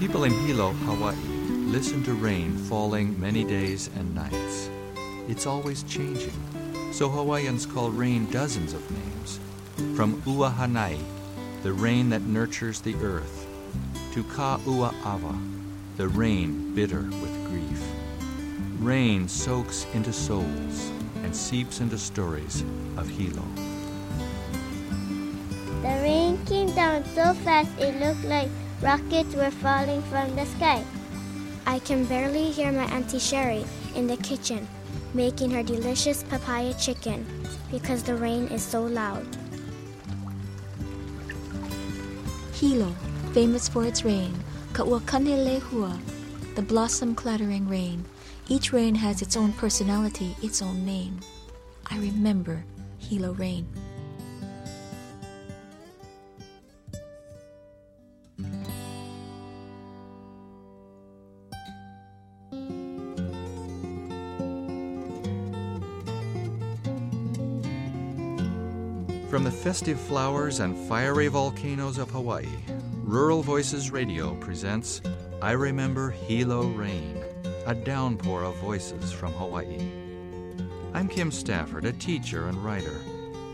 People in Hilo, Hawaii, listen to rain falling many days and nights. It's always changing, so Hawaiians call rain dozens of names. From Ua Hanai, the rain that nurtures the earth, to Ka Ua Awa, the rain bitter with grief. Rain soaks into souls and seeps into stories of Hilo. The rain came down so fast it looked like rockets were falling from the sky. I can barely hear my Auntie Sherry in the kitchen making her delicious papaya chicken because the rain is so loud. Hilo, famous for its rain, Ka'uakanelehua, the blossom clattering rain. Each rain has its own personality, its own name. I remember Hilo rain. From the festive flowers and fiery volcanoes of Hawaii, Rural Voices Radio presents I Remember Hilo Rain, a downpour of voices from Hawaii. I'm Kim Stafford, a teacher and writer.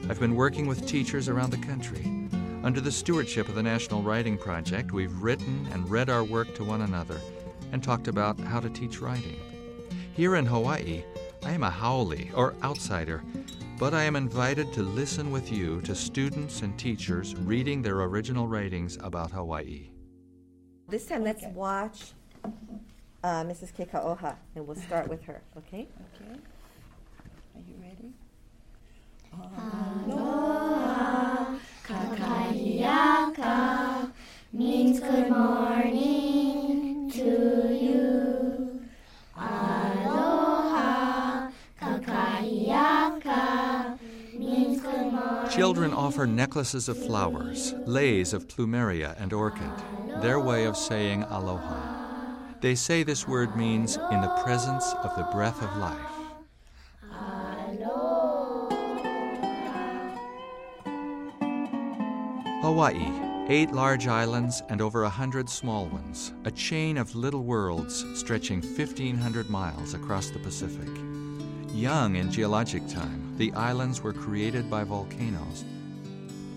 I've been working with teachers around the country. Under the stewardship of the National Writing Project, we've written and read our work to one another and talked about how to teach writing. Here in Hawaii, I am a haole, or outsider, but I am invited to listen with you to students and teachers reading their original writings about Hawaii. This time, let's watch uh, Mrs. Kekaoha, and we'll start with her, okay? Okay. Are you ready? Aloha, Children offer necklaces of flowers, leis of plumeria and orchid, their way of saying aloha. They say this word means in the presence of the breath of life. Hawaii, eight large islands and over a hundred small ones, a chain of little worlds stretching 1,500 miles across the Pacific. Young in geologic time, the islands were created by volcanoes.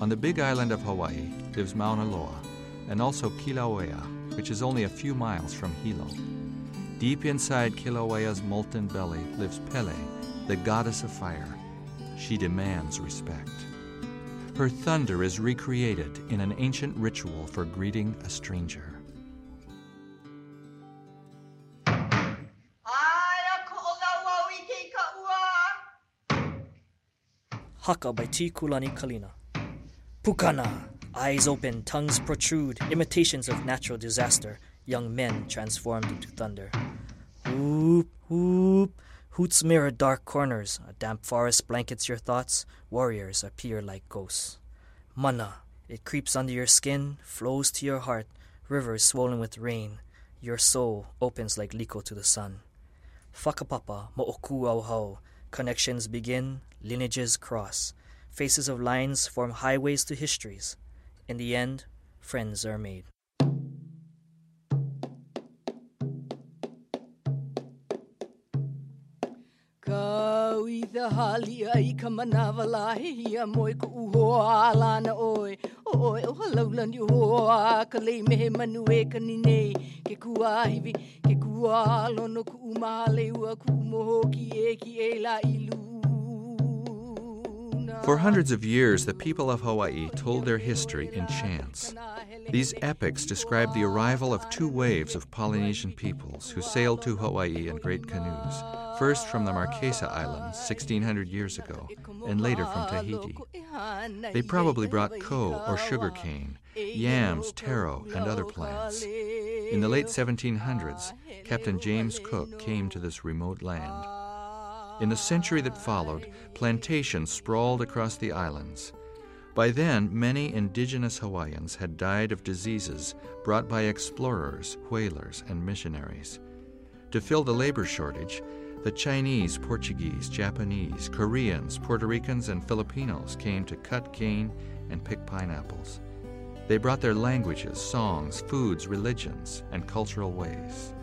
On the big island of Hawaii lives Mauna Loa, and also Kilauea, which is only a few miles from Hilo. Deep inside Kilauea's molten belly lives Pele, the goddess of fire. She demands respect. Her thunder is recreated in an ancient ritual for greeting a stranger. Haka by T. Kulani Kalina. Pukana! Eyes open, tongues protrude, imitations of natural disaster, young men transformed into thunder. Whoop, whoop. Hoots mirror dark corners, a damp forest blankets your thoughts, warriors appear like ghosts. Mana, it creeps under your skin, flows to your heart, rivers swollen with rain. Your soul opens like liko to the sun. Whakapapa, mo'okū'auhau. Connections begin, lineages cross. Faces of lines form highways to histories. In the end, friends are made. The hali ai o mehe manu e ninei. Ke hivi, ke ku ku ki e ki e la ilu. For hundreds of years, the people of Hawaii told their history in chants. These epics describe the arrival of two waves of Polynesian peoples who sailed to Hawaii in great canoes, first from the Marquesa Islands 1600 years ago, and later from Tahiti. They probably brought ko or sugar cane, yams, taro, and other plants. In the late 1700s, Captain James Cook came to this remote land. In the century that followed, plantations sprawled across the islands. By then, many indigenous Hawaiians had died of diseases brought by explorers, whalers, and missionaries. To fill the labor shortage, the Chinese, Portuguese, Japanese, Koreans, Puerto Ricans, and Filipinos came to cut cane and pick pineapples. They brought their languages, songs, foods, religions, and cultural ways.